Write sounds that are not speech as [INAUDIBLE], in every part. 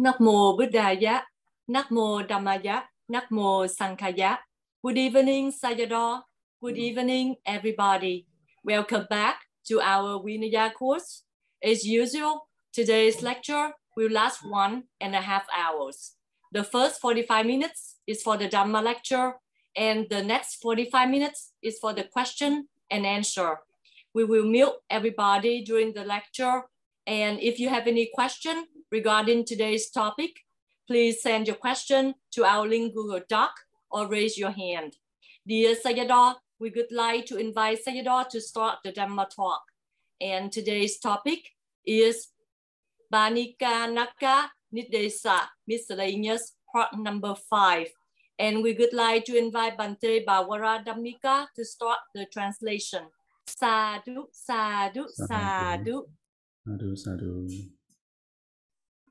Namo Buddhaya, Namo Dhammaya, Namo Sanghaya. Good evening, Sayadaw. Good evening, everybody. Welcome back to our Vinaya course. As usual, today's lecture will last one and a half hours. The first 45 minutes is for the Dhamma lecture, and the next 45 minutes is for the question and answer. We will mute everybody during the lecture. And if you have any question regarding today's topic, please send your question to our link Google Doc or raise your hand. Dear Sayadaw, we would like to invite Sayadaw to start the Dhamma talk. And today's topic is Banika Naka Nidesa Miscellaneous part number five. And we would like to invite Bante Pavaradhammika to start the translation. Sadhu, sadhu, sadhu. Sadhu, sadhu.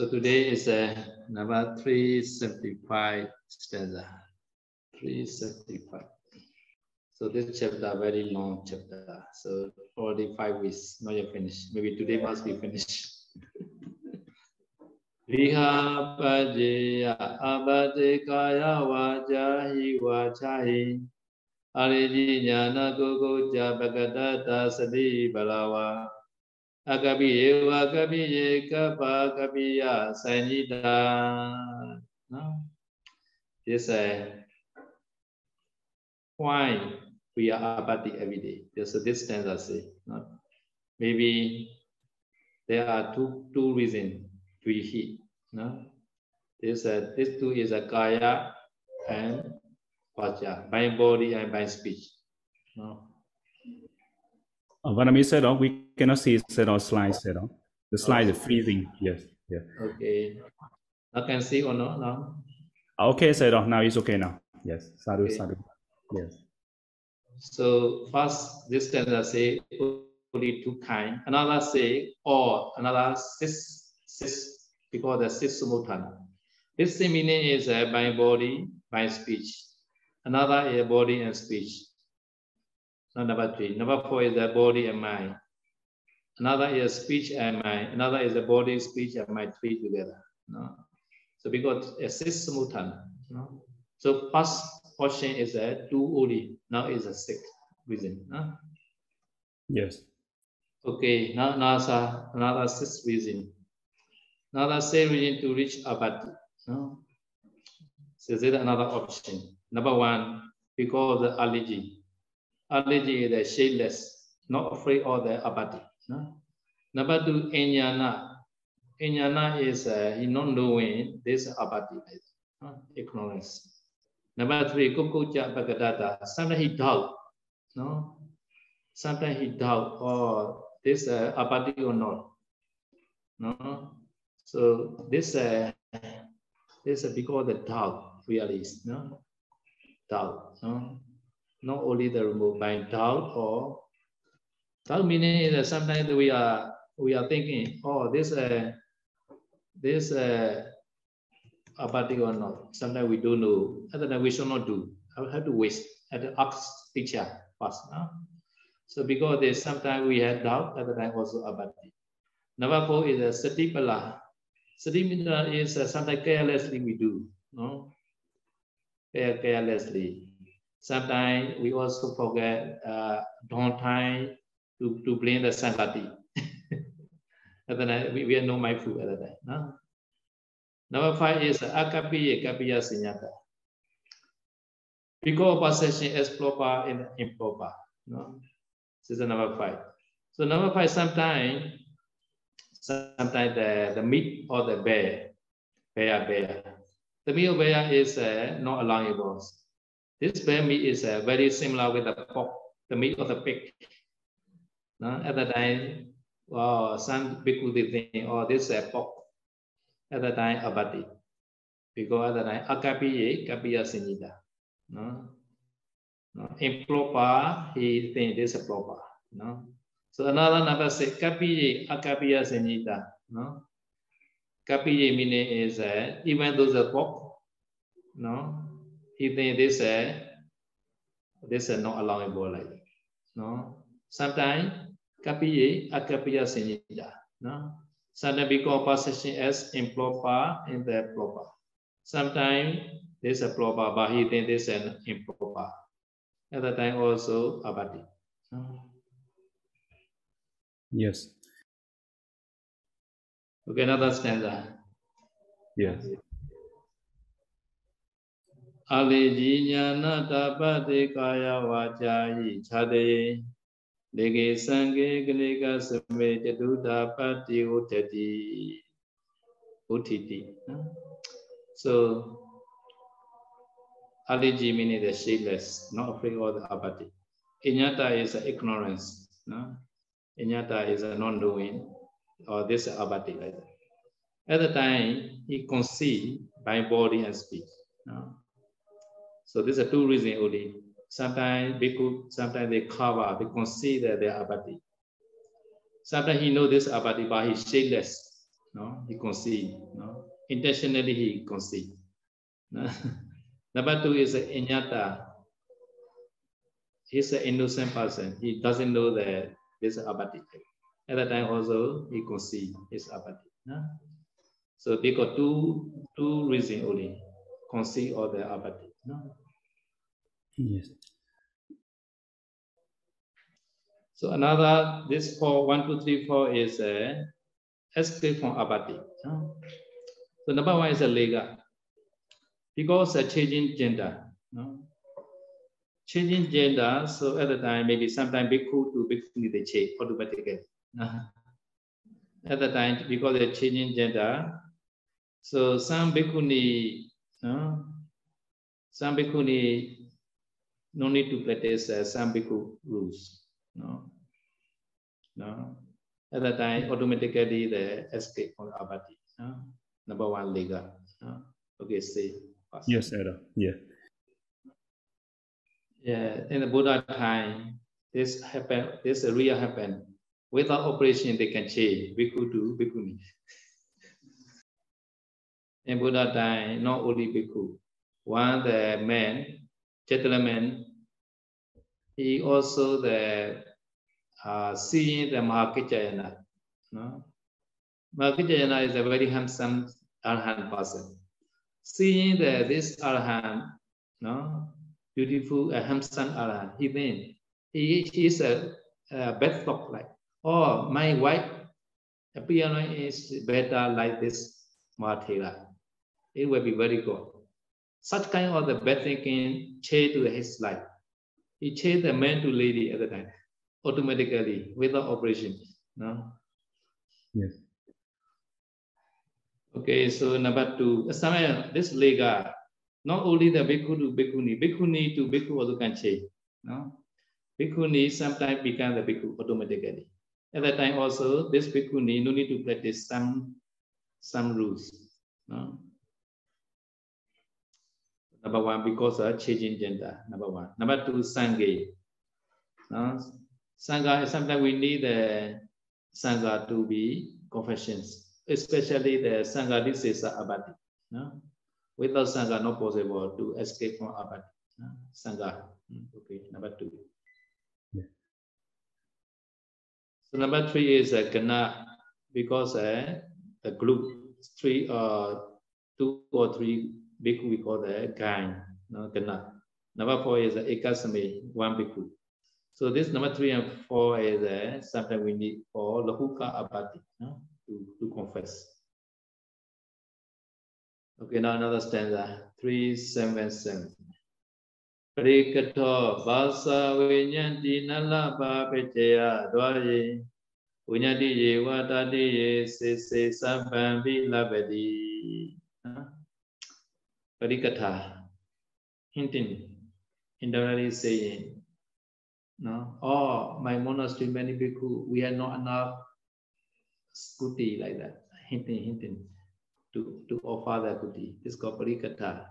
So today is uh, number 375 stanza. 375. So this chapter very long chapter. So already five weeks not yet finished. Maybe today must be finished. Viha pajeya abate kaya vajahi vachahi Ariji jnana kukuja bhagatata sati balawa Akabi eva akabi ye kapa kapiya sanjita No? This uh, why we are abati every day. There's a distance I say. Maybe there are two two reasons we hit. No, this uh, this two is a kaya and vaja, by body and by speech. No. Uh, Vanami said, oh, we cannot see on slide said on. The slide is freezing. Yes. Yeah. Okay. I can see or not now. Okay, said on. Now it's okay now. Yes. Sadhu, Okay. sadhu. Yes. So first this stanza say only two kind. Another say or another six six because the six sumutan. This meaning is uh, by body, by speech. Another is body and speech. Now, number three. Number four is the body and mind. Another is speech and mind. Another is the body, speech, and mind three together. No? So because a six simultan. No? So first portion is a two only. Now is a six reason. No? Yes. Okay, now another another six reason. Another six reason to reach abati. No? So this is another option. Number one, because the allergy. Allergy is the shadeless, not afraid of the abati. No? Number two, inyana. Inyana is uh, not knowing this abati, no? ignorance. Number three, kukuja bhagadata. Sometimes he doubt. No? Sometimes he doubt, oh, this uh, abati or not. No? So this uh, this uh, because the doubt really is no doubt. No? Not only the remove by doubt or doubt meaning is that sometimes we are we are thinking, oh, this uh, this uh, abati or not. Sometimes we don't know. Other than we should not do. I have to waste at the ask teacher first. No? So because there's sometimes we had doubt, other time also abati. Number four is a satipala. Satipala is uh, sometimes carelessly we do. No? Care- Carelessly. Sometimes we also forget uh, don't time to, to blame the sangati. other time we, we are no mindful other time. No? Number five is akapiya kapiya sinyata. Because possession is proper and improper. No? This is number five. So number five, sometimes, sometimes the, the meat or the bear, bear, bear. The meat of bear is uh, not allowable. This bear meat is uh, very similar with the pork, the meat of the pig. No? At the time, well, some people they think, oh, this is a. At the time, abati. Because at the time, akapiye, kapiya sinita. No? No? Improper, he think this is proper. No? So another number say kapiye, akapiya sinita. No? Kapiye meaning is uh, even though the pork, no, he think this uh, this is not allowable like no. Sometimes kapiye, akapiya sinita. No? Sometimes because possession as improper in the proper. Sometimes this is proper, but he think this is improper. At the time also abati. No? Yes. Okay, another stanza. Yes. အလေကြီးညာနာတပတိကာယဝါကြဤခြာတေ လေကေစံကေကလေကစမေတတုတာပတ္တိဥတတိဥထိတိ so aliji meaning the shadeless not afraid of the apathy inyata is ignorance no inyata is a non knowing or this apathy like that at the time he conceived by body and speech no So these are two reasons only. Sometimes bhikkhu, sometimes they cover, they consider their abati. Sometimes he know this abati, but he's shadeless. No, he concede. No, intentionally he concede. No? [LAUGHS] Number two is inyata. He's an innocent person. He doesn't know that this abati. At that time also he concede his abati. No? So they got two two reasons only. Concede or the abati. No? Yes. So another, this four, one, two, three, four is a escape from abati. no? So number one is a lega. Because a changing gender. No? Changing gender, so at the time, maybe sometimes bhikkhu to bhikkhuni they change automatically. no? At the time, because they're changing gender, so some bhikkhuni, no? some bhikkhuni no need to practice uh, Sambhiku rules. No. No. At that time, automatically the escape from abati. No? Number one lega. No? Okay, say. First. Yes, Ada. Yeah. Yeah, in the Buddha time, this happen. This real happen. Without operation, they can change bhikkhu to bhikkhuni. [LAUGHS] In Buddha time, not only bhikkhu, one the man gentleman, he also the uh, seeing the Mahakaccayana. No? Mahakaccayana is a very handsome Arhan person. Seeing the, this Arhan, no, beautiful, uh, handsome Arhan, he mean he, he is a, a bad thought like, oh, my wife appearance is better like this Mahathera. It will be very good. Such kind of the bad thinking change to his life. He changed the man to lady at the time, automatically, without operation. No? Yes. Okay, so number two, somewhere this lega, not only the bhikkhu to bhikkhuni, bhikkhuni to bhikkhu also can change. No? Bhikkhuni sometimes become the bhikkhu automatically. At that time also, this bhikkhuni no need to practice some some rules. No? Number one, because of changing gender. Number one. Number two, sangha. No? Sangha, sometimes we need the sangha to be confessions, especially the sangha, this is abati. No? Without sangha, not possible to escape from abati. No? Sangha. Okay, number two. Yeah. So number three is uh, gana, because uh, the group, three or uh, two or three bhikkhu we call the gang, no, gana. Number four is the ekasame, one bhikkhu. So this number three and four is uh, something we need for lahuka abati no, to, to confess. Okay, now another stanza, three, seven, seven. Parikato basa vinyanti nalapa pechaya dwaye Vinyati ye vatati ye se se sampampi labadi. Parikatha, hinting, internally saying, No, or my monastery, many bhikkhu, we had not enough kuti like that, hinting, hinting to, to offer the kuti. This is called parikatha.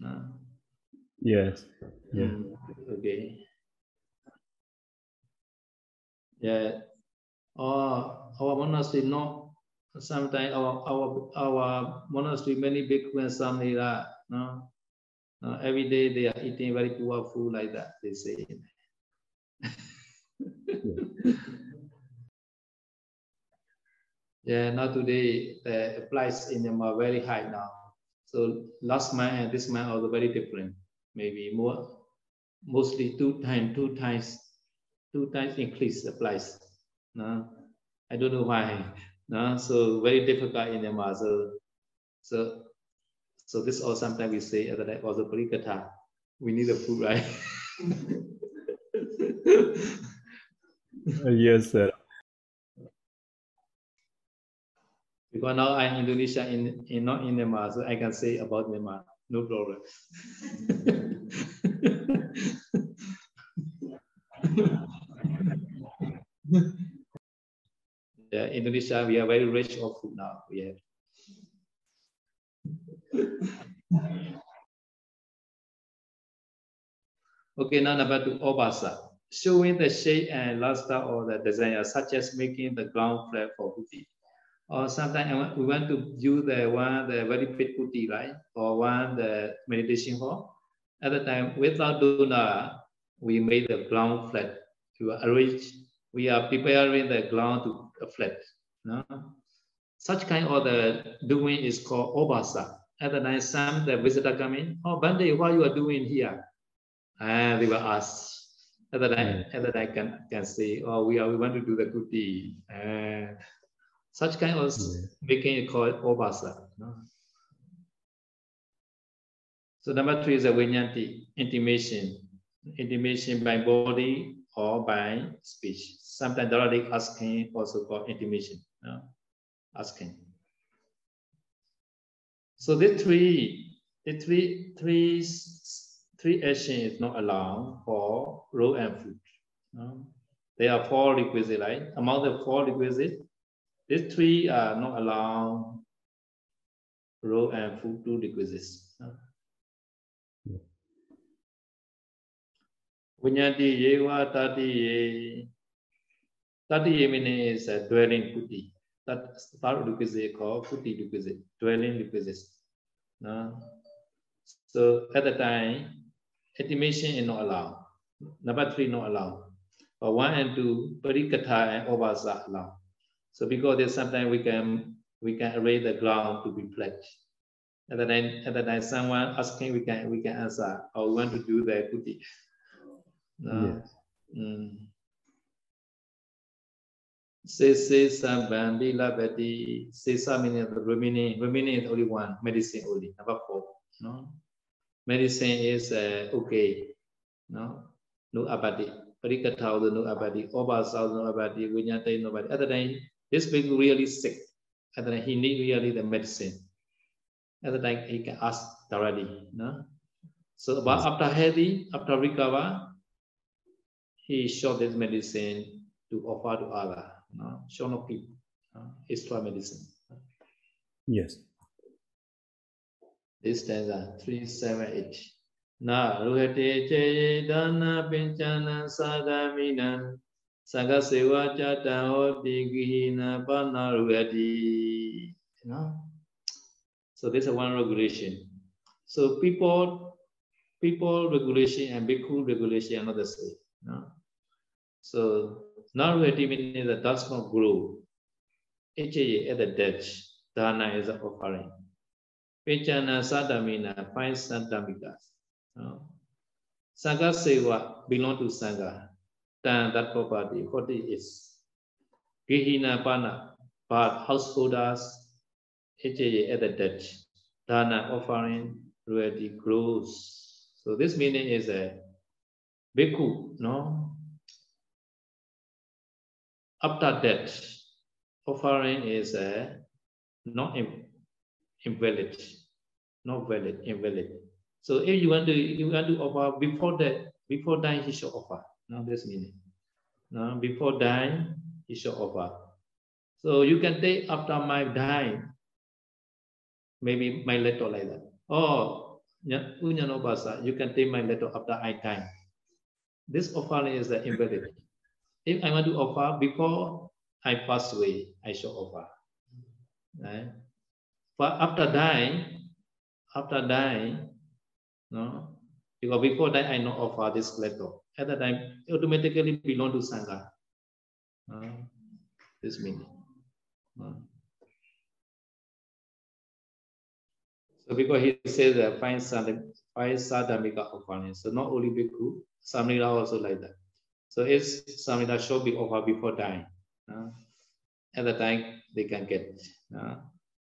No? Yes. Yeah. Mm, okay. Yeah. Or our monastery not sometimes our our our monastery many bhikkhu and some they are no. no every day they are eating very poor food like that, they say. [LAUGHS] yeah, now today the price in them are very high now. So last month and this month are very different. Maybe more, mostly two times, two times, two times increase the price. No, I don't know why. [LAUGHS] No, so very difficult in them So, so, so this all sometimes we say that I was a parikatha. We need the food, right? [LAUGHS] Yes, sir. Because now I'm Indonesia in, in not in Myanmar, so I can say about Myanmar, no problem. [LAUGHS] yeah, Indonesia, we are very rich of food now. We have. okay, now number two, Obasa showing the shape and luster of the design, such as making the ground flat for putti. Or sometimes we want to use the one the very big putti, right? Or one the meditation hall. At the time, without that, we made the ground flat. To arrange, we are preparing the ground to flat. No? Such kind of the doing is called obasa. At the night time, the visitor come in, oh, Bande, what you are doing here? And they were ask, and then I, mm. and then I can, can say, oh, we, are, we want to do the good deed. And ah, such kind of yeah. Hmm. making it called obasa. No? So number three is a vinyanti, intimation. Intimation by body or by speech. Sometimes directly asking also called intimation. Asking. So the three, the three, three three action is not allowed for row and food. There are four requisites, right? Among the four requisites, these three are not allowed row and food two requisites. No? Vinyati yewa tati ye. Tati ye is a dwelling kuti. That third requisite called kuti requisite, dwelling requisite. No? So at the time, intimation is not allowed. Number three, not allowed. But one and two, parikatha and obasa allowed. So because there's sometimes we can we can arrange the ground to be pledged. At the time, at the time, someone asking, we can we can answer, or oh, we want to do the kuti. Yes. Mm. Sese sambandi labati. Sesa meaning the remaining, remaining is only one, medicine only, number four. No? medicine is uh, okay. No, no abadi. Parikatha no abadi. Obasa no abadi. Vinyata no abadi. The time, this being really sick. The time, he need really the medicine. The time, he can ask directly. No. So, but after healthy, after recover, he showed this medicine to offer to other. No, show no people. No? Extra medicine. Yes. This stanza 378. Na ruhate che dana pinchana sadamina saga sewa chata hoti gihina pana ruhati. Know? So this is one regulation. So people, people regulation and bhikkhu regulation are not the same. Know? So Naruhati means that does not grow. HA at the Dutch, dana is an offering. Pechana Sadamina, five Santamikas. No? Sangha Seva belong to Sangha. Then that property, what it is. Gihina Pana, but householders, HAA at the Dutch. Dana offering already grows. So this meaning is a bhikkhu, no? After that, offering is a not invalid, not valid, invalid. So if you want to you want to offer before that, before dying, he should offer. Now this meaning. Now before dying, he should offer. So you can take after my dying, maybe my letter like that. Unyanobasa, you can take my letter after I die. This offering is the invalid. If I want to offer before I pass away, I shall offer. Right? But after dying, after dying, no, because before that I not offer this letter. At that time, automatically belong to Sangha. Uh, this meaning. Uh. So because he says that five sadhamika offering. So not only bhikkhu, samnita also like that. So if samnita should be offered before dying, uh, at the time they can get. Uh,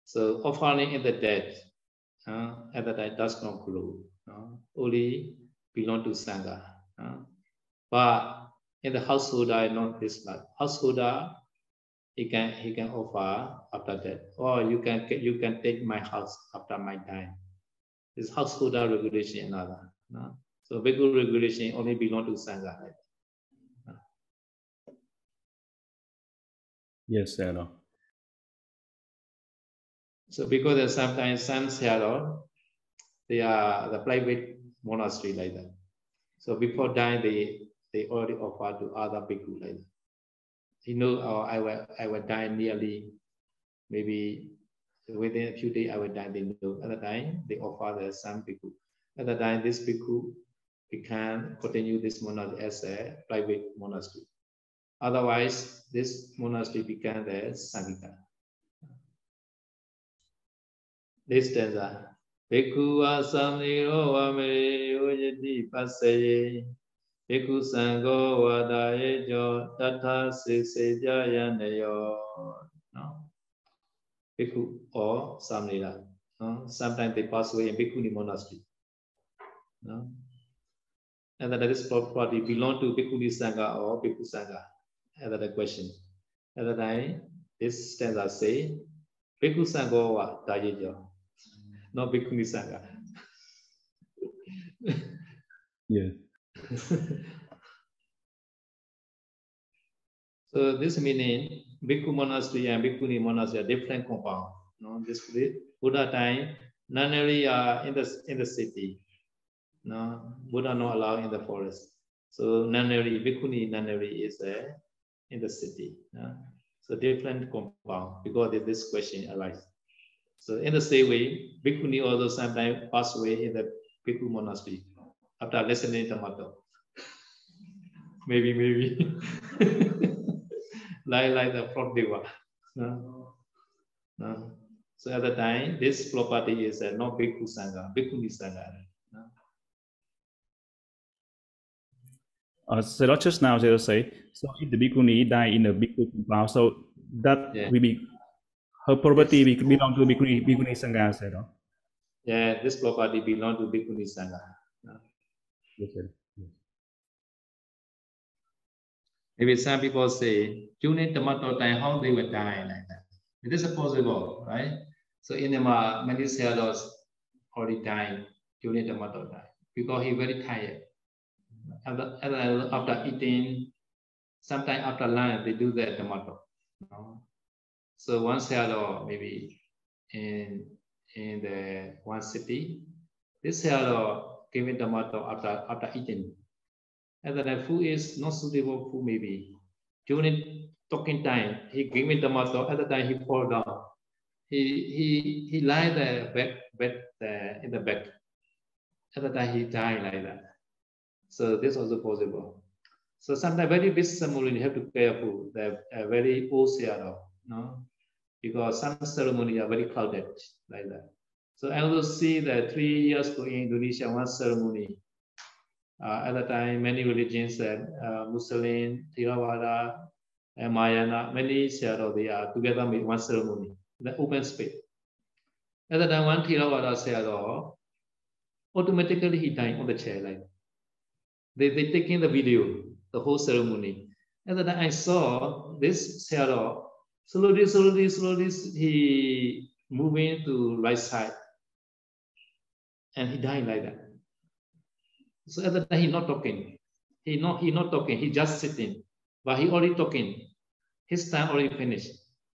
so offering in the dead, uh, at the time does not. Uh, only belong to Sangha. But in the householder, not this like householder, he can he can offer after that, or you can you can take my house after my time. This householder regulation another. No? So bhikkhu regulation only belong to sangha. Yes, sir. So because sometimes some shadow, they are the private monastery like that. So before dying, they they already offer to other people like that. You know, oh, I will I will die nearly, maybe within a few days I will die. They know at the time they offer the some bhikkhu. At the time, this people can continue this monastery as a private monastery. Otherwise, this monastery became the sangita. This stanza. Bhikkhu asamniro vamire yojati passaye Bhikkhu sangho vadaye jo tatha siksejayanayo. No. Bhikkhu or samnira. No? Sometimes they pass away in Bhikkhuni monastery. No? And this property belong to Bhikkhuni Sangha or Bhikkhu Sangha and that question at the time this stanza say bhikkhu sangho wa da ye jo not bhikkhuni sangha yeah [LAUGHS] so this meaning Bhikkhu monastery and Bhikkhuni monastery are different compound. No, this Buddha time, nunnery are in the in the city. No, Buddha not allowed in the forest. So nunnery, Bhikkhuni nunnery is uh, in the city. Yeah? So different compound because this question arises. So in the same way, Bhikkhuni also sometimes pass away in the Bhikkhu monastery after listening to Mato. [LAUGHS] maybe, maybe. [LAUGHS] like, like the Prodeva. No? No? So at the time, this property is uh, not Bhikkhu Sangha, Bhikkhuni Sangha. No? Uh, so just now they say, so if the bhikkhuni die in the bhikkhu compound, so that yeah. will be her property yes. belong to bhikkhuni, bhikkhuni sangha, said, no? Yeah, this property belong to bhikkhuni sangha. Yes, sir. Maybe some people say, during Dhamma talk time, how they will die like that. It is possible, right? So in the many sellers already died during Dhamma talk time because he very tired. After, after eating, sometime after lunch, they do that Dhamma talk. You? So one seller maybe in in the one city, this seller giving Dhamma talk after after eating. And then the food is not suitable food maybe. During talking time, he gave me Dhamma talk. At the time, he fall down. He he he lie the back back there in the back. At the time, he died like that. So this also possible. So sometimes very big ceremony you have to careful. They're very old Seattle, no? Because some ceremony are very crowded like that. So I also see that three years ago in Indonesia, one ceremony. Uh, at the time, many religions, uh, Muslim, Theravada, and Mahayana, many Sayadaw, they are together with one ceremony, the open space. At the time, one Theravada Sayadaw, automatically he died on the chair. Like they they taking the video, the whole ceremony. And then I saw this Sayadaw slowly, slowly, slowly, he moving to right side and he died like that. So at the time, he's not talking. he not he not talking, he just sitting, but he already talking. His time already finished.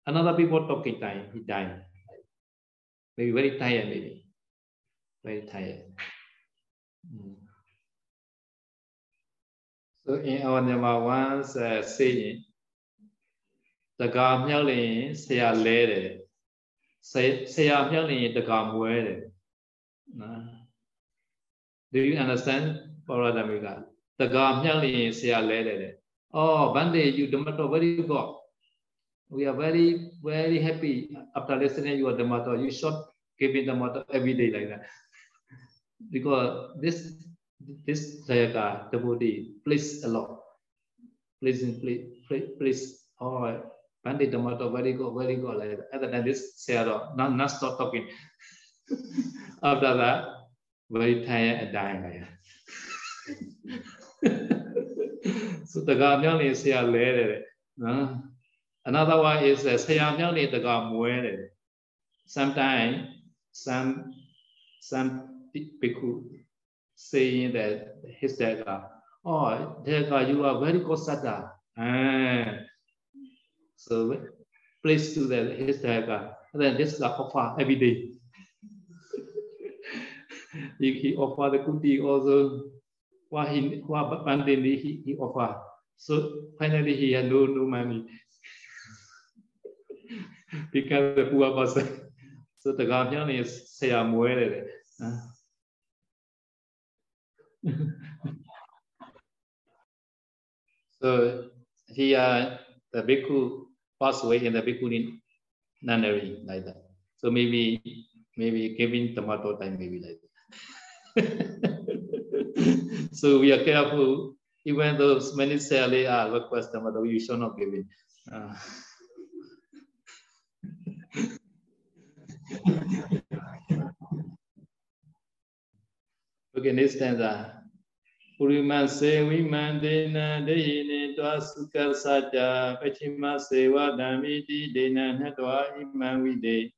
Another people talking time, he died. Maybe very tired, maybe. Very tired. Mm. So in our number one uh, saying, တကာမြောက်ရင်ဆရာလဲတယ်ဆရာမြောက်ရင်တကာမွဲတယ်နော် Do you understand Paradamika တကာမြောက်ရင်ဆရာလဲတယ် Oh Bande you Dhammato very good we are very very happy after listening your Dhammato you should give me Dhammato every day like that because this this Sayaka devotee please a lot please please please, please oh Pandit Dhammato, very good, very good. Like that. Other than this, Sayadaw, not, not stop talking. After that, very tired and dying. Like so the God nyang say a le no another one is uh, say nyang ni the God mwe sometimes some some people saying that his dad oh dad you are very good sada ah so please do that his daga. And then this is offer every day. [LAUGHS] he, he offer the kuti also. What he what he, he offer. So finally he had no no money. [LAUGHS] Because the poor person. So the guardian is say I'm aware So he uh, the bhikkhu pass away in the Bhikkhuni nunnery like that. So maybe maybe giving Dhamma talk time maybe like that. [LAUGHS] so we are careful, even though many say are request Dhamma talk, we should not give it. Uh. Okay, next stanza. Purimase Vimandena Deyine Dvasuka Satya Pachimase Vadamiti Dena Natva Imavide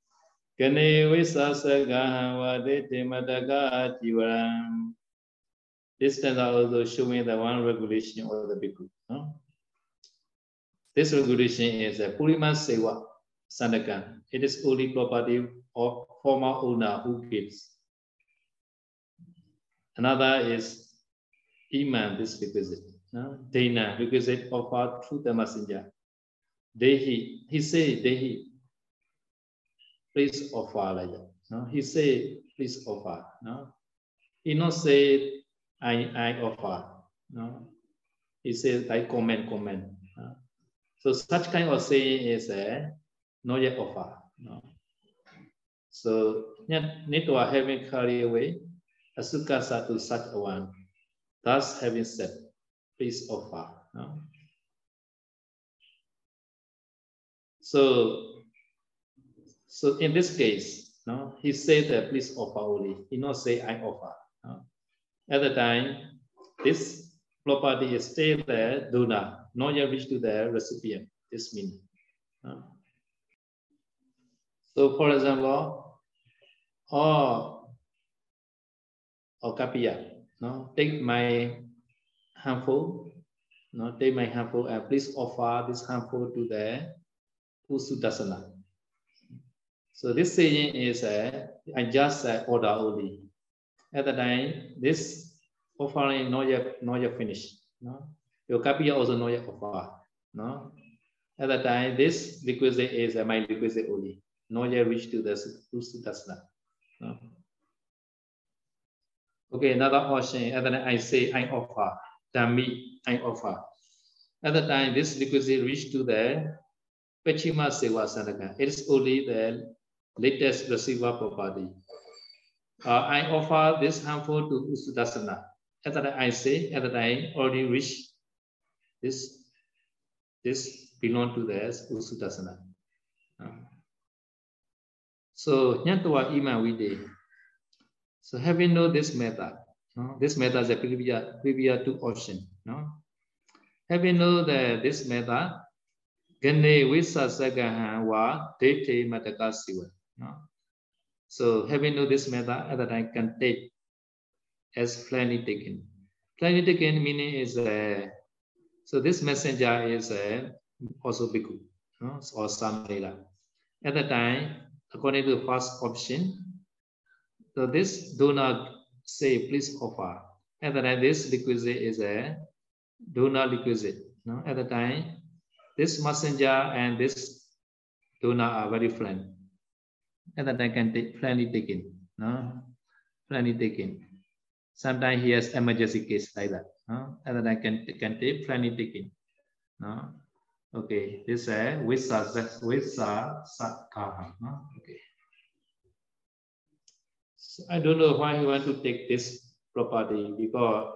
Gane Visasagaha Vadete Madaka Ativaram This stanza also showing the one regulation of the bhikkhu. Huh? This regulation is a Purima Seva Sandaka. It is only property of former owner who gives. Another is Iman, this requisite. No? Dana, requisite offered through the messenger. Dehi, he say, Dehi, please offer like. No? He say, please offer. No? He not say, I, I offer. No? He says, I comment, comment. No? So such kind of saying is a uh, not yet offer. No? So need to have having carry away a sukasa to such a one. Thus, having said, please offer. No? So, so in this case, no, he said that please offer only. He not say I offer. No? At the time, this property is still there, donor, not yet reached to the recipient. This meaning. No? So, for example, or or kapia, no, take my harmful, no, take my harmful and please offer this harmful to the Usudasana. So this saying is uh, I just uh, order only. At the time, this offering not yet not yet finished. No, your kapiya also not yet offer. No, at the time this requisite is uh, my requisite only, not yet reached to the Usudasana. No. Okay, another option, and then I say I offer, Dhammi, I offer. At the time, this requisite reached to the Pachima Seva Sandaka. It is only the latest receiver property. Uh, I offer this harmful to Usudasana. At time, I say, at the time, already reached this, this belong to the Usudasana. Uh, so, Nyantua Ima Vide. So having know this method, no? this method is a previous, previous two option. No? Having know that this method, Gane Visa Sagahan wa Dete Mataka Siva. No? So having know this method, at that time can take as plainly taken. Plainly taken meaning is uh, so this messenger is uh, also bhikkhu no? or samela. At the time, according to the first option, so this do not say please offer. At the time, this requisite is a do not requisite. No? At the time, this messenger and this donor are very friend. At the time, can take plenty taken. No? Plenty taken. Sometimes he has emergency case like that. No? At the time, can, can take plenty taken. No? Okay, this is uh, Visa, Visa Sakaha. No? Okay. I don't know why he want to take this property because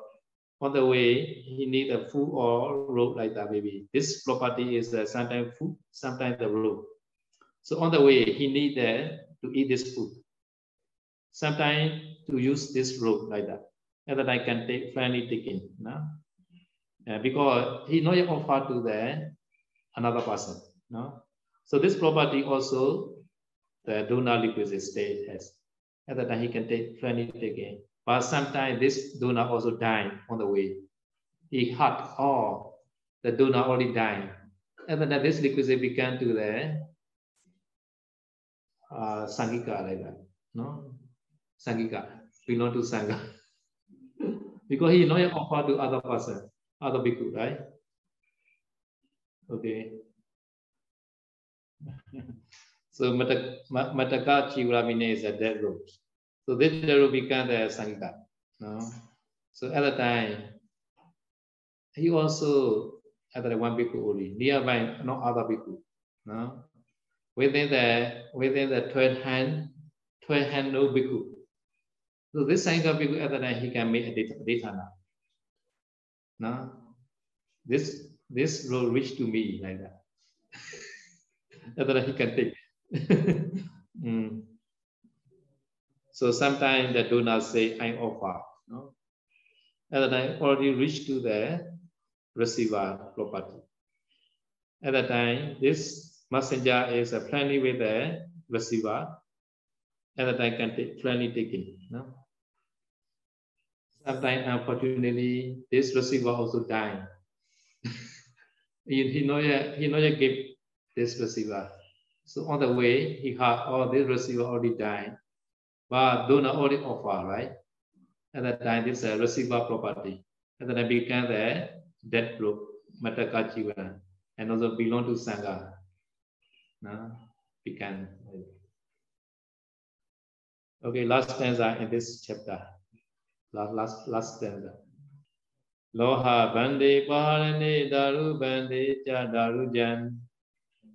on the way he need a food or road like that maybe. This property is uh, sometimes food, sometimes the road. So on the way he need uh, to eat this food. Sometimes to use this road like that. And then I can take friendly taking. No? Uh, because he not offer to the another person. No? So this property also the donor liquid state has. At that time he can take friendly again. But sometimes this donor also die on the way. He hurt or the donor already died. And then this liquid began to the uh, Sangika like that. No? Sangika. Belong to Sangha. [LAUGHS] because he not offer to other person, other bhikkhu, right? Okay. [LAUGHS] so Mataka Chivaramine is a dead road. So this will become the Sangha. No? So at the time, he also the one bhikkhu only, nearby no other bhikkhu. No? Within the within the 12 hand, 12 hand no bhikkhu. So this Sangha bhikkhu at the time he can make a dithana. No? This this will reach to me like that. [LAUGHS] at the he can take. [LAUGHS] mm. So sometimes the donor say, I offer. No? At the time, already reached to the receiver property. At the time, this messenger is friendly with the receiver. At the time, can take friendly taking. No? Sometimes, unfortunately, this receiver also die. [LAUGHS] he, he yet, he know yet give this receiver. So on the way, he had all this receiver already died. but do not only offer, right? At that time, this is a receiver property. At that time, became the dead group, Mataka Jivana, and also belong to Sangha. No? Become. Okay, last stanza in this chapter. Last, last, last stanza. Loha bande parane daru bande cha daru jan.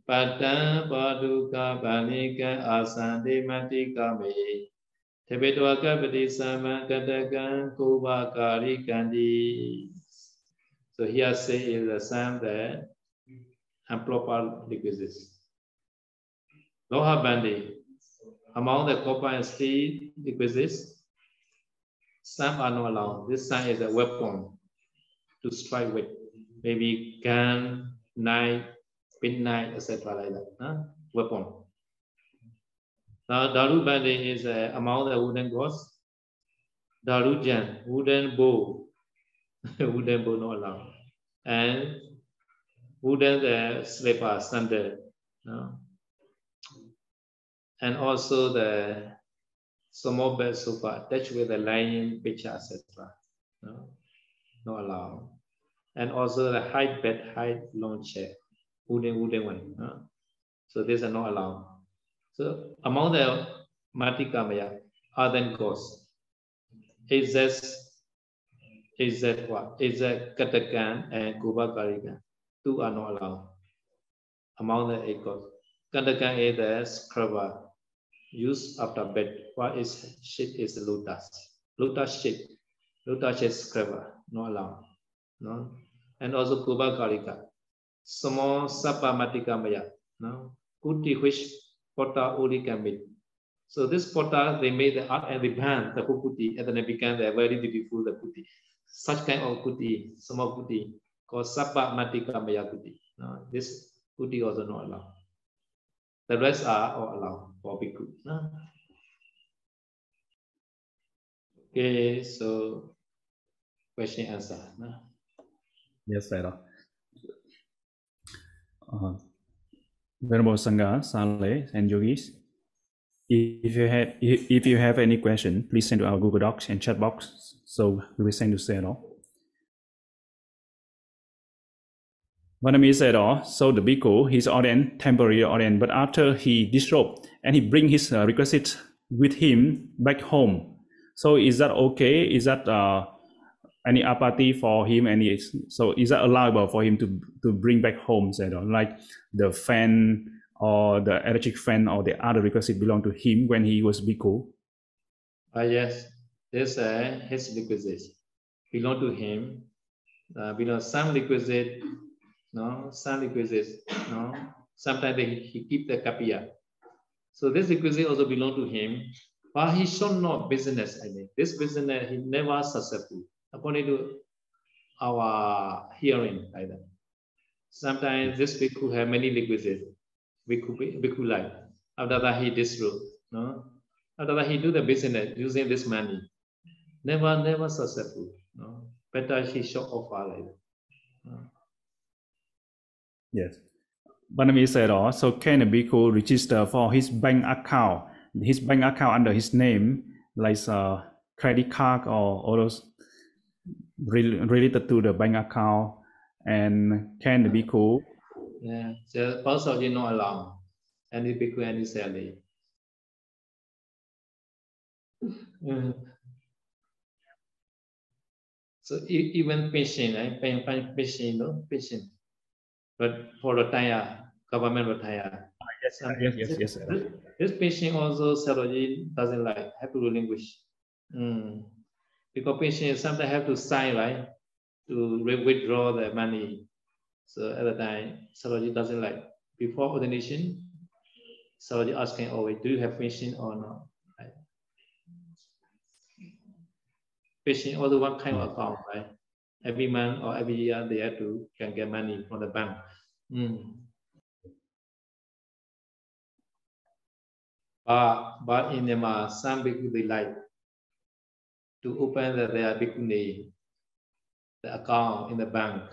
Patan paduka banika asante matika me. Tepetwaka katakan kubakari kandi. So here say is the same that improper requisites. Loha bandi. Among the copper and steel requisites, some are not allowed. This sign is a weapon to strike with. Maybe gun, knife, penknife, etc. like that. Huh? Weapon. Now, Daru is uh, among the wooden gods. Darujan, wooden bow. [LAUGHS] wooden bow not allowed. And wooden uh, slipper, sandal. No? And also the small bed sofa attached with the lion picture, etc. No? Not allowed. And also the high bed, high long chair, wooden, wooden one. No? So these are not allowed. So among the Matikamaya, other gods, is that is that what? Is that Katakan and Kubakarika? Two are not allowed. Among the eight gods. Katakan is the scrubber used after bed. What is shit is lotus. Lotus shit. Lotus shit scrubber, not allowed. No? And also Kubakarika. Small Sapamatikamaya. No? Kuti which Pota origami. So this pota, they made the art and the banned the putti, and then they became the very beautiful the putti. Such kind of Kuti, small Kuti, called Sabba Matika Maya putti. No, this Kuti also not allowed. The rest are all allowed for bhikkhu. No? Okay, so question answer. No? Yes, sir. Uh, Venerable Sangha, Sale, and Yogis, if you have if you have any question, please send to our Google Docs and chat box. So we will send to Sayadaw. Vanami Sayadaw, so the bhikkhu, he's ordained, temporary ordained, but after he disrobed and he bring his uh, requisite with him back home. So is that okay? Is that uh, any apatti for him? Any so is that allowable for him to to bring back home? Sayadaw, like the fan or the electric fan or the other requisite belong to him when he was bhikkhu? Uh, yes, this uh, his requisite belong to him. Uh, belong some requisite, no, some requisite, no. Sometimes he, he keep the kapiya. So this requisite also belong to him, but he should not business. I mean, this business he never successful according to our hearing that. Sometimes this bhikkhu have many requisites bhikkhu, bhikkhu life. After that, he disrobe. No? After that, he do the business using this money. Never, never successful. No? Better he show offer like that. No? Yes. Banami said also, can a bhikkhu register for his bank account, his bank account under his name, like a uh, credit card or all those related to the bank account, and can be bhikkhu yeah, so both of you not alone. Any bhikkhu, any sali. [SIGHS] Mm. So even patient, eh? patient, no patient. But for the retire, government retire. Yes, yes, yes, yes. This, this patient also Saroji doesn't like, have to relinquish. Mm. Because patient sometimes have to sign, right? To withdraw the money so at the time, Saroji doesn't like. Before ordination, Saroji asking always, do you have patient or not? Right? Patient also one kind of account, right? Every month or every year they have to can get money from the bank. Mm. But, but in Myanmar, some bhikkhu they like to open the, their bhikkhuni, the account in the bank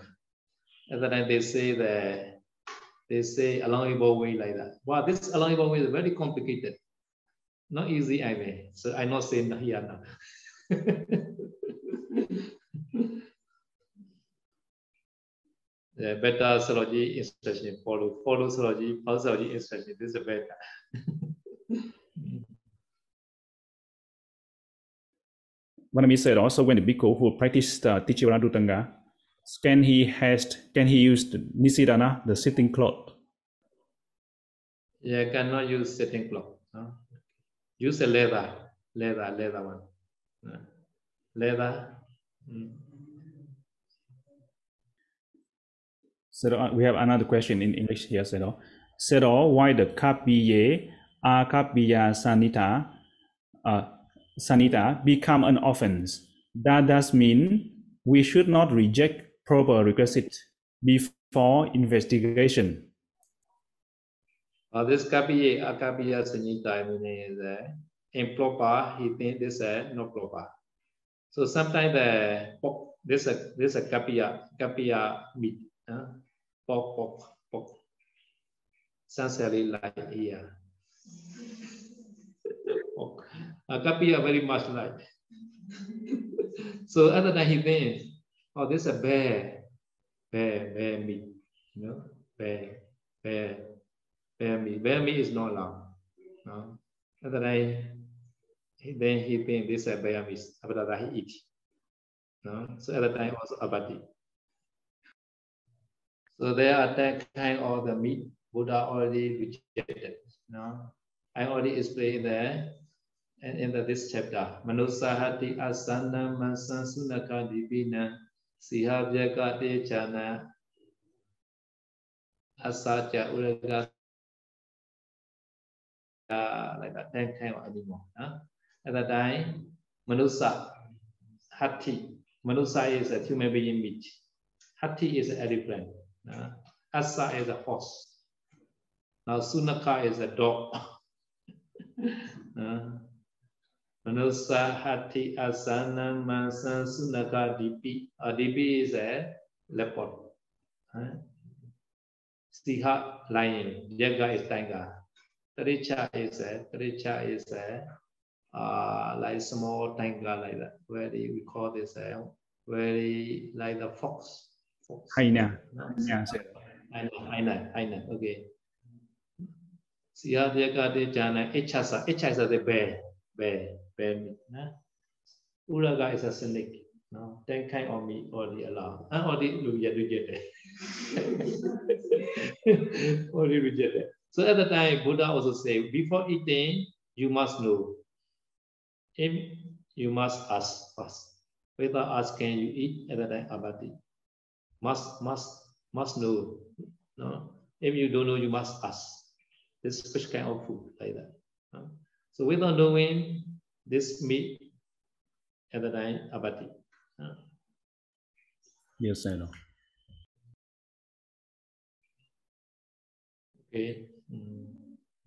and then they say that they say allowable way like that. Wow, this allowable way is very complicated. Not easy, I mean. So I'm not saying here now. yeah, better Saroji instruction, follow, follow Saroji, follow Saroji instruction. This is better. [LAUGHS] Said also when the bhikkhu who practiced uh, Tichivaradutanga, can he has can he use the nisidana, the sitting cloth? Yeah, cannot use sitting cloth. No? Use a leather, leather, leather one. No? Leather. Mm. So uh, we have another question in English here, Sero. Sero, why the kapiye, akapiya sanita, uh, sanita become an offense? That does mean we should not reject proper requisite before investigation. Uh, this kapiye akapiya sanita meaning is uh, improper, he thinks this is uh, not proper. So sometimes the pork, this a this a kapiya kapiya meat, uh, pork pork pork, essentially like here. Uh, kapiya very much like. [LAUGHS] so other than he thinks oh, this is a bear, bear, bear meat, you know, bear, bear, bear meat. Bear meat is not allowed. No? After that, then he think this is a bear meat. After that, he eat. No? So at the time also apatti. So there are that kind of the meat Buddha already rejected. No? I already explained there and in the, this chapter, Manusahati Asana Masansunaka Divina Sihabhyaka Dechana Asatya Uraga like that, then kind of anymore. Huh? At that time, Manusa Hati. Manusa is a human being meat. Hati is an elephant. Huh? Asa is a horse. Now Sunaka is a dog. [LAUGHS] uh, Manusahati asana masa sunaka dipi. Uh, dipi is a leopard. Huh? Siha lion. Yaga is tiger. Tricha is a Tricha is a uh, like small tiger like that. Very we call this a very like the fox. fox. Hyena. Yeah, hyena, hyena. Okay. Siha yaga de jana echasa. Echasa the bear. Bear. Bear. Huh? Uraga is a snake. No, that kind of meat already allowed. Uh, already rejected. already rejected. So at the time, Buddha also say, before eating, you must know. If you must ask first. Without asking, you eat at the time apatti. Must must must know. No, if you don't know, you must ask. This which kind of food like that. No? So without knowing this meat time abati. No? Yes, sir. Okay. Mm.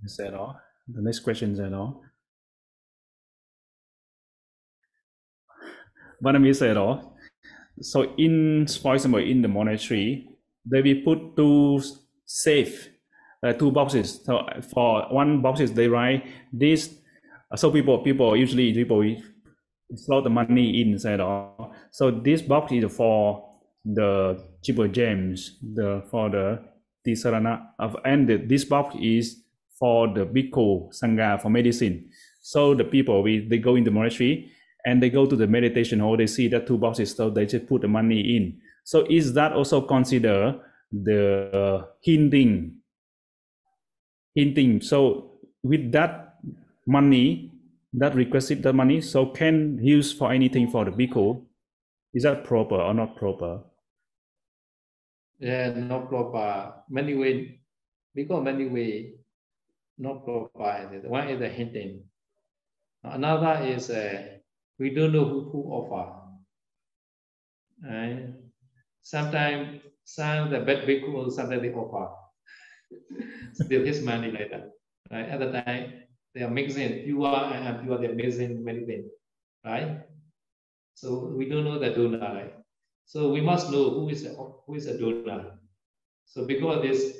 Is that all? The next question is that all? Vanami said all. So in, for example, in the monastery, they will put two safe, uh, two boxes. So for one boxes, they write this. So people, people usually people slot the money inside all. So this box is for the cheaper gems, the for the Tisarana of and this box is for the bhikkhu sangha for medicine. So the people we they go in the monastery and they go to the meditation hall. They see that two boxes, so they just put the money in. So is that also consider the uh, hinting? Hinting. So with that money, that requested the money, so can use for anything for the bhikkhu. Is that proper or not proper? Yeah, not proper. Many way, because many way, not proper. One is the hinting. Another is uh, we don't know who, who offer. Right? Sometimes some the bad bhikkhu, sometimes they offer. [LAUGHS] Still his money that. Right? At the time, they are mixing pure and impure, they are mixing many things. Right? So we don't know the donor, right? So we must know who is a, who is a donor. So because this,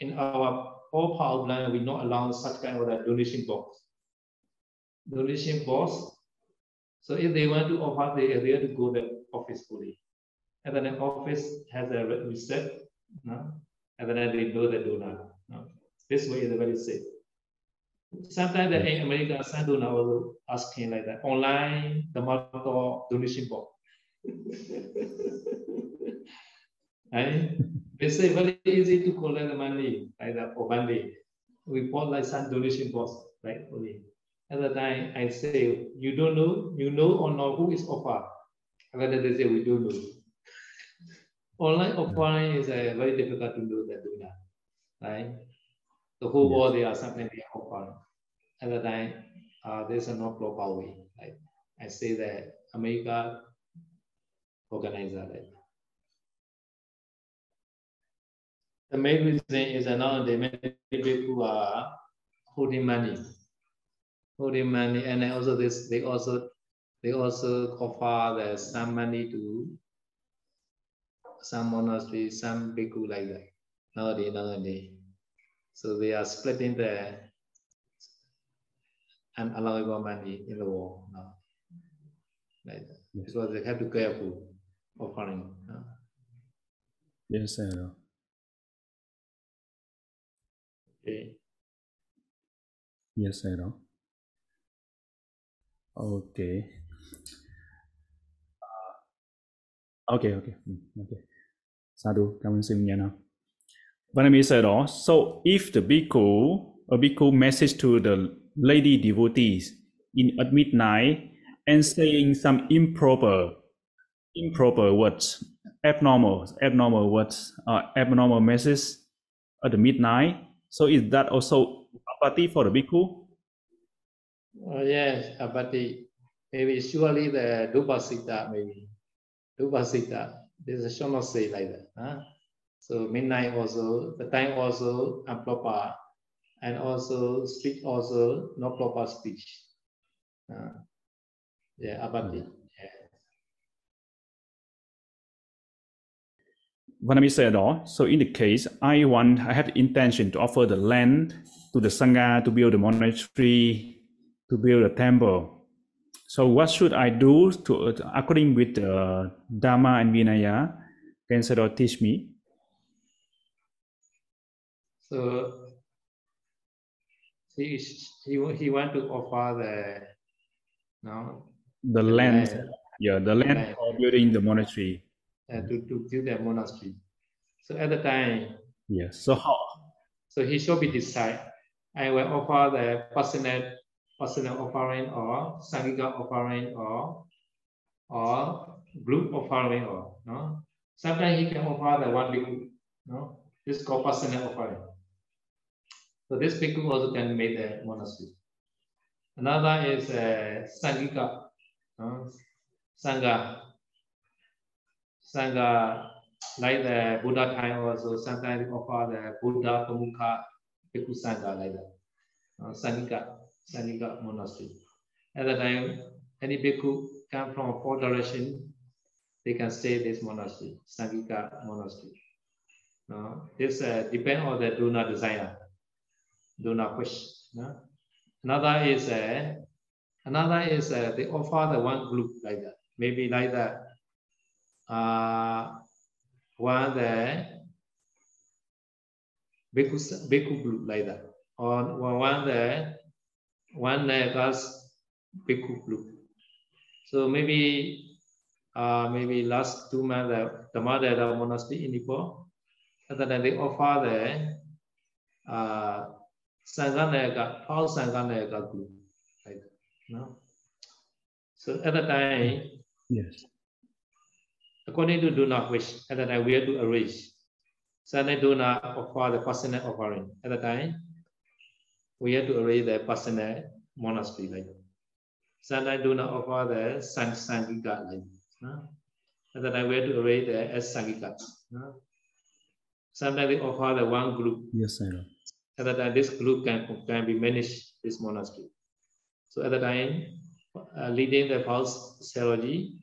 in our all power plan, we not allow such kind of a donation box. Donation box. So if they want to offer, they have to go the office fully. And then the office has a reset, no? and then they know the donor. No? This way is very safe. Sometimes the in America, some donor also asking like that online, the motto donation box. and they say very easy to collect the money like that for one day. We bought like some donation box, right? Only. At the time, I say, you don't know, you know or not who is offer. And then they say, we don't know. [LAUGHS] Online offering is uh, very difficult to do that, do that, right? The whole Yes. world, they are something they. At the time, uh, there's a no proper way. Like I say that America organizer like The main reason is that now the many people are holding money, holding money, and also this they also they also offer some money to some monastery, some bhikkhu like that. Nowadays, nowadays. So they are splitting the unallowable money in the world now. Like. Yes. Because they have to careful offering. uh. Yes, sir. Okay. Yes, sir. Okay. Uh, okay, okay, mm, okay. Sadhu, cảm ơn sư nha nào. Vanami said, so if the bhikkhu, a bhikkhu message to the lady devotees in at midnight and saying some improper, improper words, abnormal, abnormal words, uh, abnormal message at the midnight. So is that also apati for the bhikkhu? Oh, yes, but maybe surely the Dubbhasita, maybe. Dubbhasita, this shall not say like that. Huh? So midnight also, the time also improper, and also speech also no proper speech. Uh, Yeah, apatti. Yeah. Vanami said, oh, so in the case I want, I have the intention to offer the land to the Sangha to build a monastery, to build a temple. So what should I do to, according with the Dharma and Vinaya? Can Sayadaw teach me? So he he he want to offer the no The The land, land. yeah, the land Land. for building the monastery. uh, to to build the monastery. So at the time, Yes. So how? so he should be decide. I will offer the personal personal offering or sangha offering or or group offering or no. Sometimes he can offer the one bhikkhu. No, this is called personal offering. So this bhikkhu also can make the monastery. Another is uh, sangha. No? Sangha. Sangha, like the Buddha time also, sometimes offer the Buddha Pamukha Bhikkhu Sangha like that. Uh, Sangha, Sangha monastery. At that time, any bhikkhu come from four direction, they can stay this monastery, Sangha monastery. Uh, this uh, depend on the donor desire, donor wish. no? Another is uh, another is uh, they offer the one group like that, maybe like that. Uh, one the bhikkhu, bhikkhu group like that, or one the one uh, class bhikkhu group. So maybe uh, maybe last two months the Dhammadeva monastery in Nepal, and then they offer the uh, Sanghaneka, all Sanghaneka group like that. No? So at the time, Yes. according to do not wish, at the time we have to arrange. Sunday do not offer the personal offering. At the time, we have to arrange the personal monastery like that. Sunday do not offer the sang sangika like that. no? At the time, we have to arrange the as sangika. no? Sometimes they offer the one group. Yes, Sayadaw. At the time, this group can, can be managed this monastery. So at the time, uh, leading the Pulse Theology,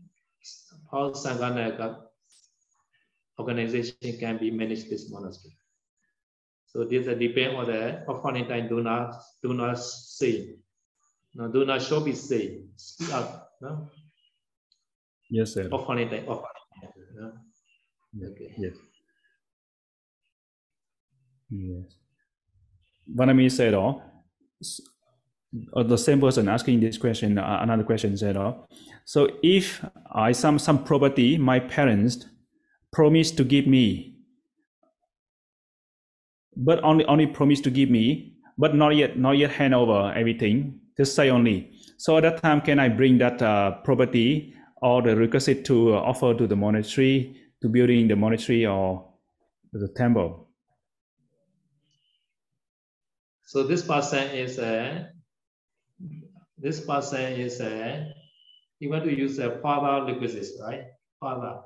Pulse Sanghanaka organization can be managed this monastery. So this uh, depend on the offering time. Do not do not say, no, do not show be say. Speak up, no. Yes, Sayadaw. Offering time, offering time. No? Okay. Yes. Yes. Vanami said, oh, uh, the same person asking this question, uh, another question said, so if I some some property my parents promised to give me, but only only promised to give me, but not yet not yet hand over everything, just say only. So at that time, can I bring that uh, property or the requisite to uh, offer to the monastery to building the monastery or the temple? So this person is a this person is a you want to use a father requisite, right? Father.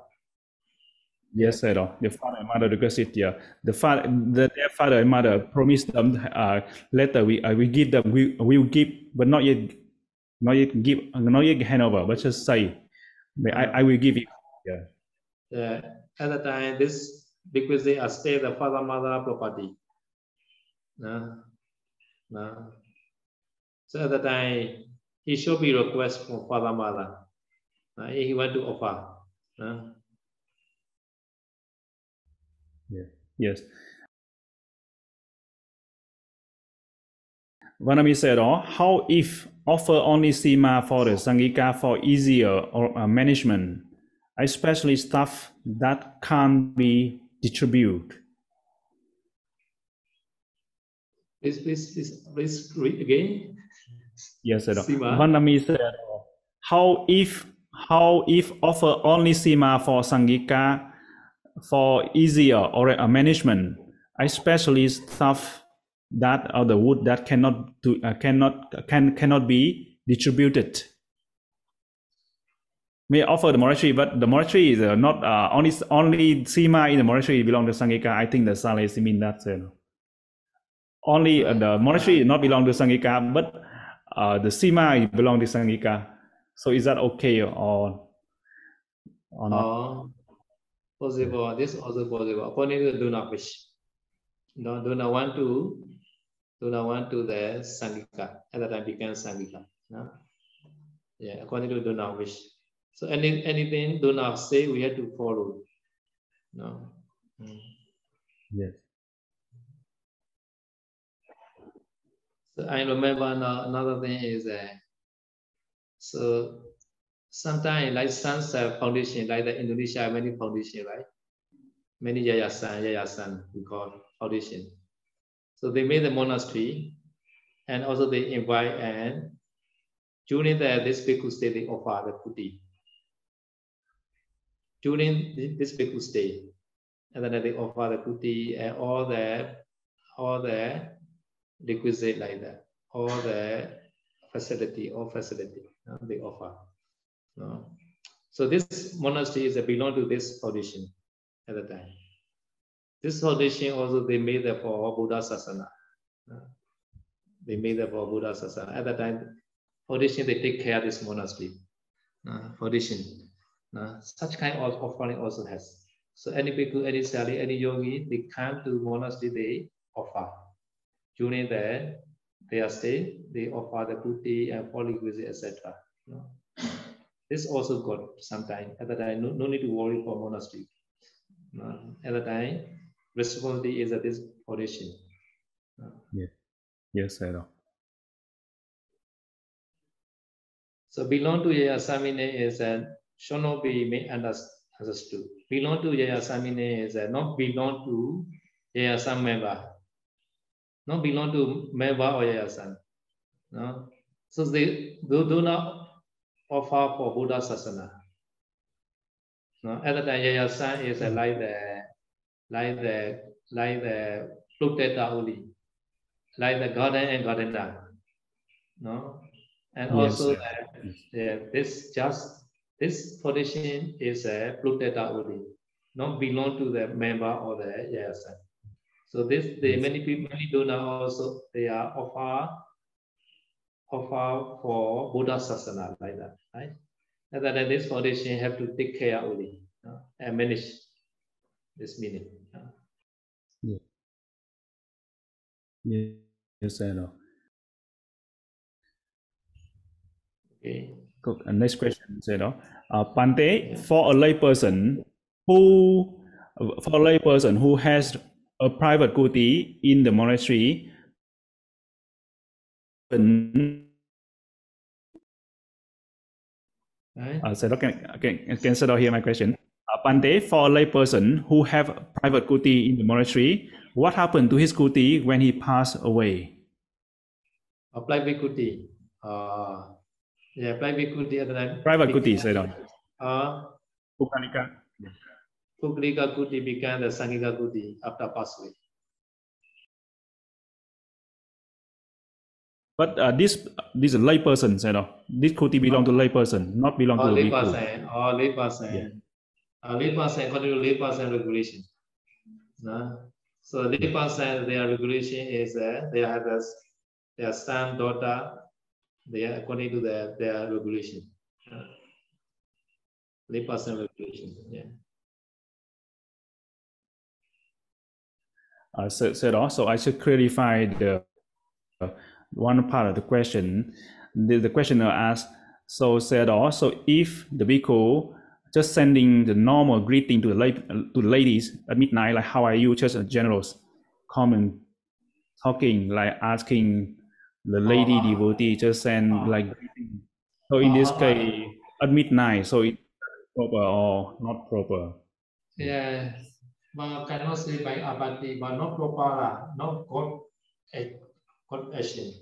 Yes, sir. The father and mother requested, yeah. The father, the, their father and mother promised them uh, later we uh, we give them we we will give, but not yet, not yet give, not yet hand over, but just say, I, I will give you. Uh, at the time, this because they are still the father mother property. No, no. So at the time, he should be request from father mother. Uh, he want to offer. No? Yes. Vanami said, oh, how if offer only Sima for the Sangika for easier or uh, management, especially stuff that can't be distributed? Please, please, please, please read again. Yes, sir. Vanami said, how if how if offer only Sima for Sangika for easier or uh, management, especially stuff that or the wood that cannot do uh, cannot can cannot be distributed. May offer the monastery, but the monastery is uh, not uh, only only Sima in the monastery belong to Sangika. I think the Sale mean that. Uh, only uh, the monastery not belong to Sangika, but uh, the Sima belong to Sangika. So is that okay or or not? Or possible. This also possible. According to do not wish. No, do not want to. Do not want to the sangika. At that time became sangika. No? Yeah, according to do not wish. So any anything do not say, we have to follow. No. Mm. Yes. So I remember now, another thing is that so sometimes like Sunset Foundation, like the Indonesia many foundation, right? Many Yayasan, Yayasan, we call foundation. So they made the monastery and also they invite and during the this bhikkhu stay they offer the putti. During this bhikkhu stay, and then they offer the putti and all the all the requisite like that, or the facility, or facility they offer. So this monastery is belong to this foundation at the time. This foundation also they made it for Buddha Sasana. They made it for Buddha Sasana. At the time, foundation they take care of this monastery. Uh, foundation. Uh, such kind of offering also has. So any bhikkhu, any sali, any yogi, they come to monastery, they offer during the their stay, they offer the putti and uh, polyquisite, etc. This also got sometime. At the time, no, no need to worry for monastery. No? At the time, responsibility is at this? Yeah. Yes, I know. So belong to Yayasamine is that should not be made understood. Belong to Yayasamine is that not belong to Yayasan member not belong to member or yayasan. No? So they do, do not offer for Buddha Sasana. No? At the time, yayasan is like the like the like the Pluteta only, like the garden and gardener. No? And Yes, also the, the, this just this position is a Pluteta only, not belong to the member or the yayasan. So this, the Yes. many people, many donor also, they are offer, offer for Buddha Sasana like that, right? And then this foundation have to take care only uh, and manage this meaning. uh. Yes, yes, I know. Okay. Good. And next question, know, uh, Pante, for a lay person who, for a lay person who has a private kuti in the monastery, uh, so can, can, can Sadao hear my question? Uh, Pante, for a lay person who have a private kuti in the monastery, what happened to his kuti when he passed away? Apply Bhikkuti. Uh, yeah, apply Bhikkuti at the time. Private kuti, Sadao. Uh, Pukalika. Puggalika Kuti became the Sangika Kuti after pass away. But uh, this this is lay person, you know, this kuti belong to lay person, not belong Or to lay bhikkhu. person, or lay person. Uh, lay person, according to lay person regulation. No? So lay person, their regulation is uh, they have a, their son, daughter, they are according to their, their regulation. Uh, lay person regulation, uh, said, said also I should clarify the uh, one part of the question. The, the questioner asked, so said also if the bhikkhu just sending the normal greeting to the la- to the ladies at midnight, like how are you, just a general common talking, like asking the lady Uh-huh. devotee just send like greeting. So in this Uh-huh. case, at midnight, so it proper or not proper? Yeah, but cannot say by apatti, but not proper, not God, God action,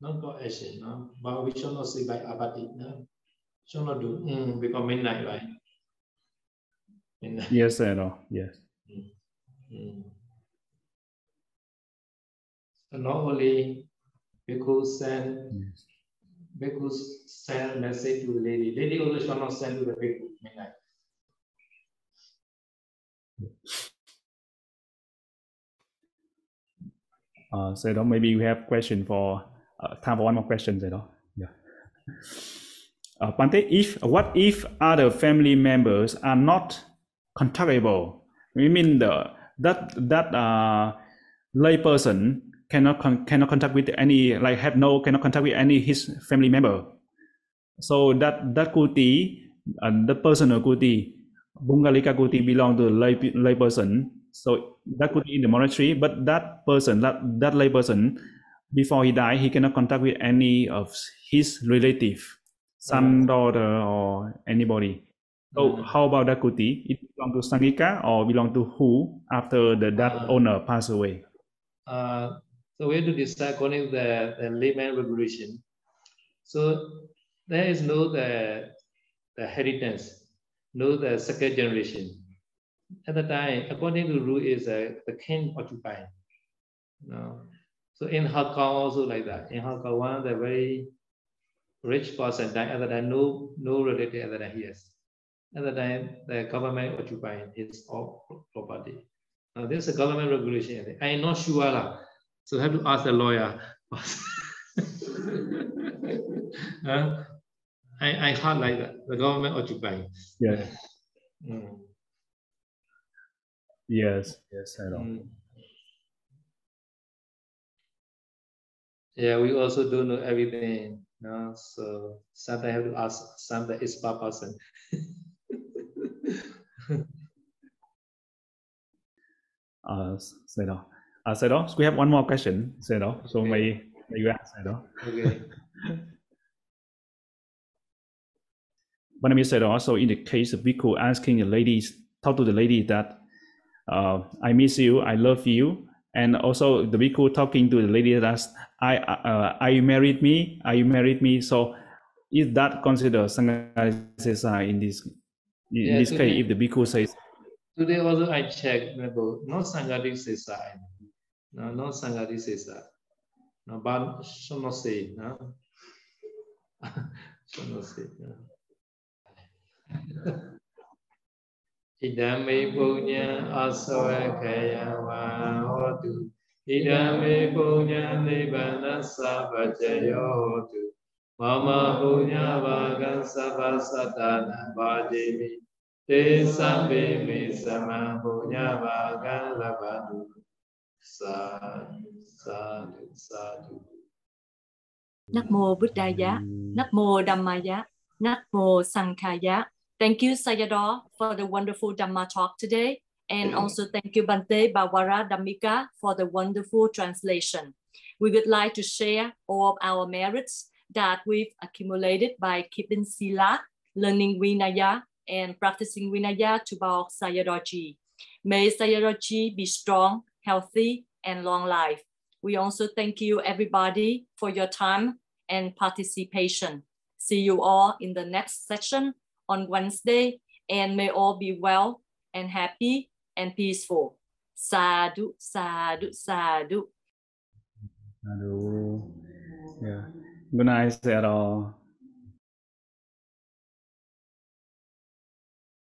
not God action, no. But we should not say by apatti, no. Should not do, mm, because midnight, right? Midnight. Yes, I know. Yes. Mm. So not only because send yes. because send message to the lady, lady also should not send to the bhikkhu midnight. Uh, so đó, maybe we have question for uh, time for one more question, you know. Yeah. Uh, Pante, if what if other family members are not contactable? We mean the that that uh, lay person cannot con- cannot contact with any like have no cannot contact with any his family member. So that that kuti, uh, the personal kuti, Bungalika kuti belong to lay lay person. So that could be in the monastery, but that person that that lay person before he died, he cannot contact with any of his relative, son, daughter, or anybody. So Mm. how about that kuti? It belong to Sangika or belong to who after the that Uh, owner passed away? Uh, so we have to decide according to the, the layman regulation. So there is no the the inheritance, no the second generation. At the time, according to the rule, is uh, the king occupying. No. So in Hong Kong also like that. In Hong Kong, one the very rich person died at the time, no no relative other the time he has. At the time, the government occupying his all property. Now, this is a government regulation. I'm not sure. lah. So I have to ask the lawyer. [LAUGHS] Huh? I, I heard like that. The government occupying. Yes, Mm, yes, yes, I know. mm. Yeah, we also don't know everything. No? So sometimes I have to ask some the expert person. Uh, Sedo. Uh, Sedo, we have one more question, Sedo. So Okay. may, may you ask, Sedo. Okay. [LAUGHS] Vanami said also in the case of Bhikkhu asking the ladies, talk to the lady that uh, I miss you, I love you, and also the Bhikkhu talking to the lady that asks, I uh, are you married me? Are you married me? So is that considered Sanghasesa in this in Yeah, this to case if the Bhikkhu says Today also I checked no Sanghadisesa. No, no Sanghadisesa. No, but should not say. No? [LAUGHS] should not say. No. [LAUGHS] ဣဒံမေပုညံအသောခေယဝံဟောတုဣဒံမေပုညံနိဗ္ဗာန်သဗ္ဗจယောဟောတုမမပုညဘာကံသဗ္ဗသတ္တနံပါတိမိတေသဗ္ဗေမိသမံပုညဘာကံလဘတုသာသာဓုသာဓု Nắc mô Buddhaya, Nắc mô Dhammaya, Nắc mô Sankhaya. Thank you, Sayadaw, for the wonderful Dhamma talk today. And mm-hmm. also thank you, Bante Pavaradhammika, for the wonderful translation. We would like to share all of our merits that we've accumulated by keeping Sila, learning Vinaya, and practicing Vinaya to Pa-Auk Sayadaw May Sayadaw be strong, healthy, and long life. We also thank you, everybody, for your time and participation. See you all in the next session on Wednesday, and may all be well and happy and peaceful. Sadhu, sadhu, sadhu. Hello. Yeah. Good night, Sedo.